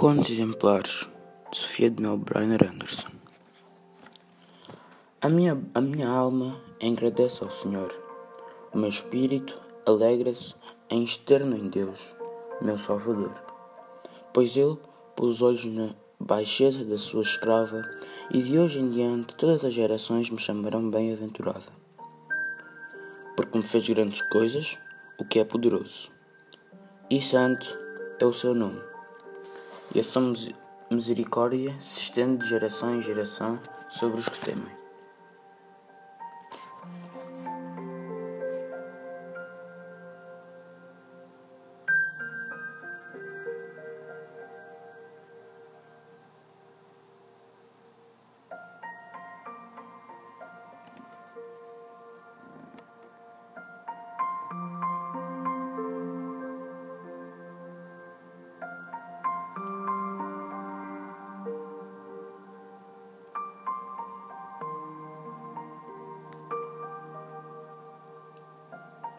Contos exemplares de Sofia de Mel Brainer Anderson. A minha, a minha alma agradece ao Senhor. O meu espírito alegra-se em externo em Deus, meu Salvador. Pois Ele pôs os olhos na baixeza da sua escrava, e de hoje em diante todas as gerações me chamarão bem-aventurada. Porque me fez grandes coisas, o que é poderoso. E santo é o seu nome e a sua misericórdia se estende de geração em geração sobre os que temem.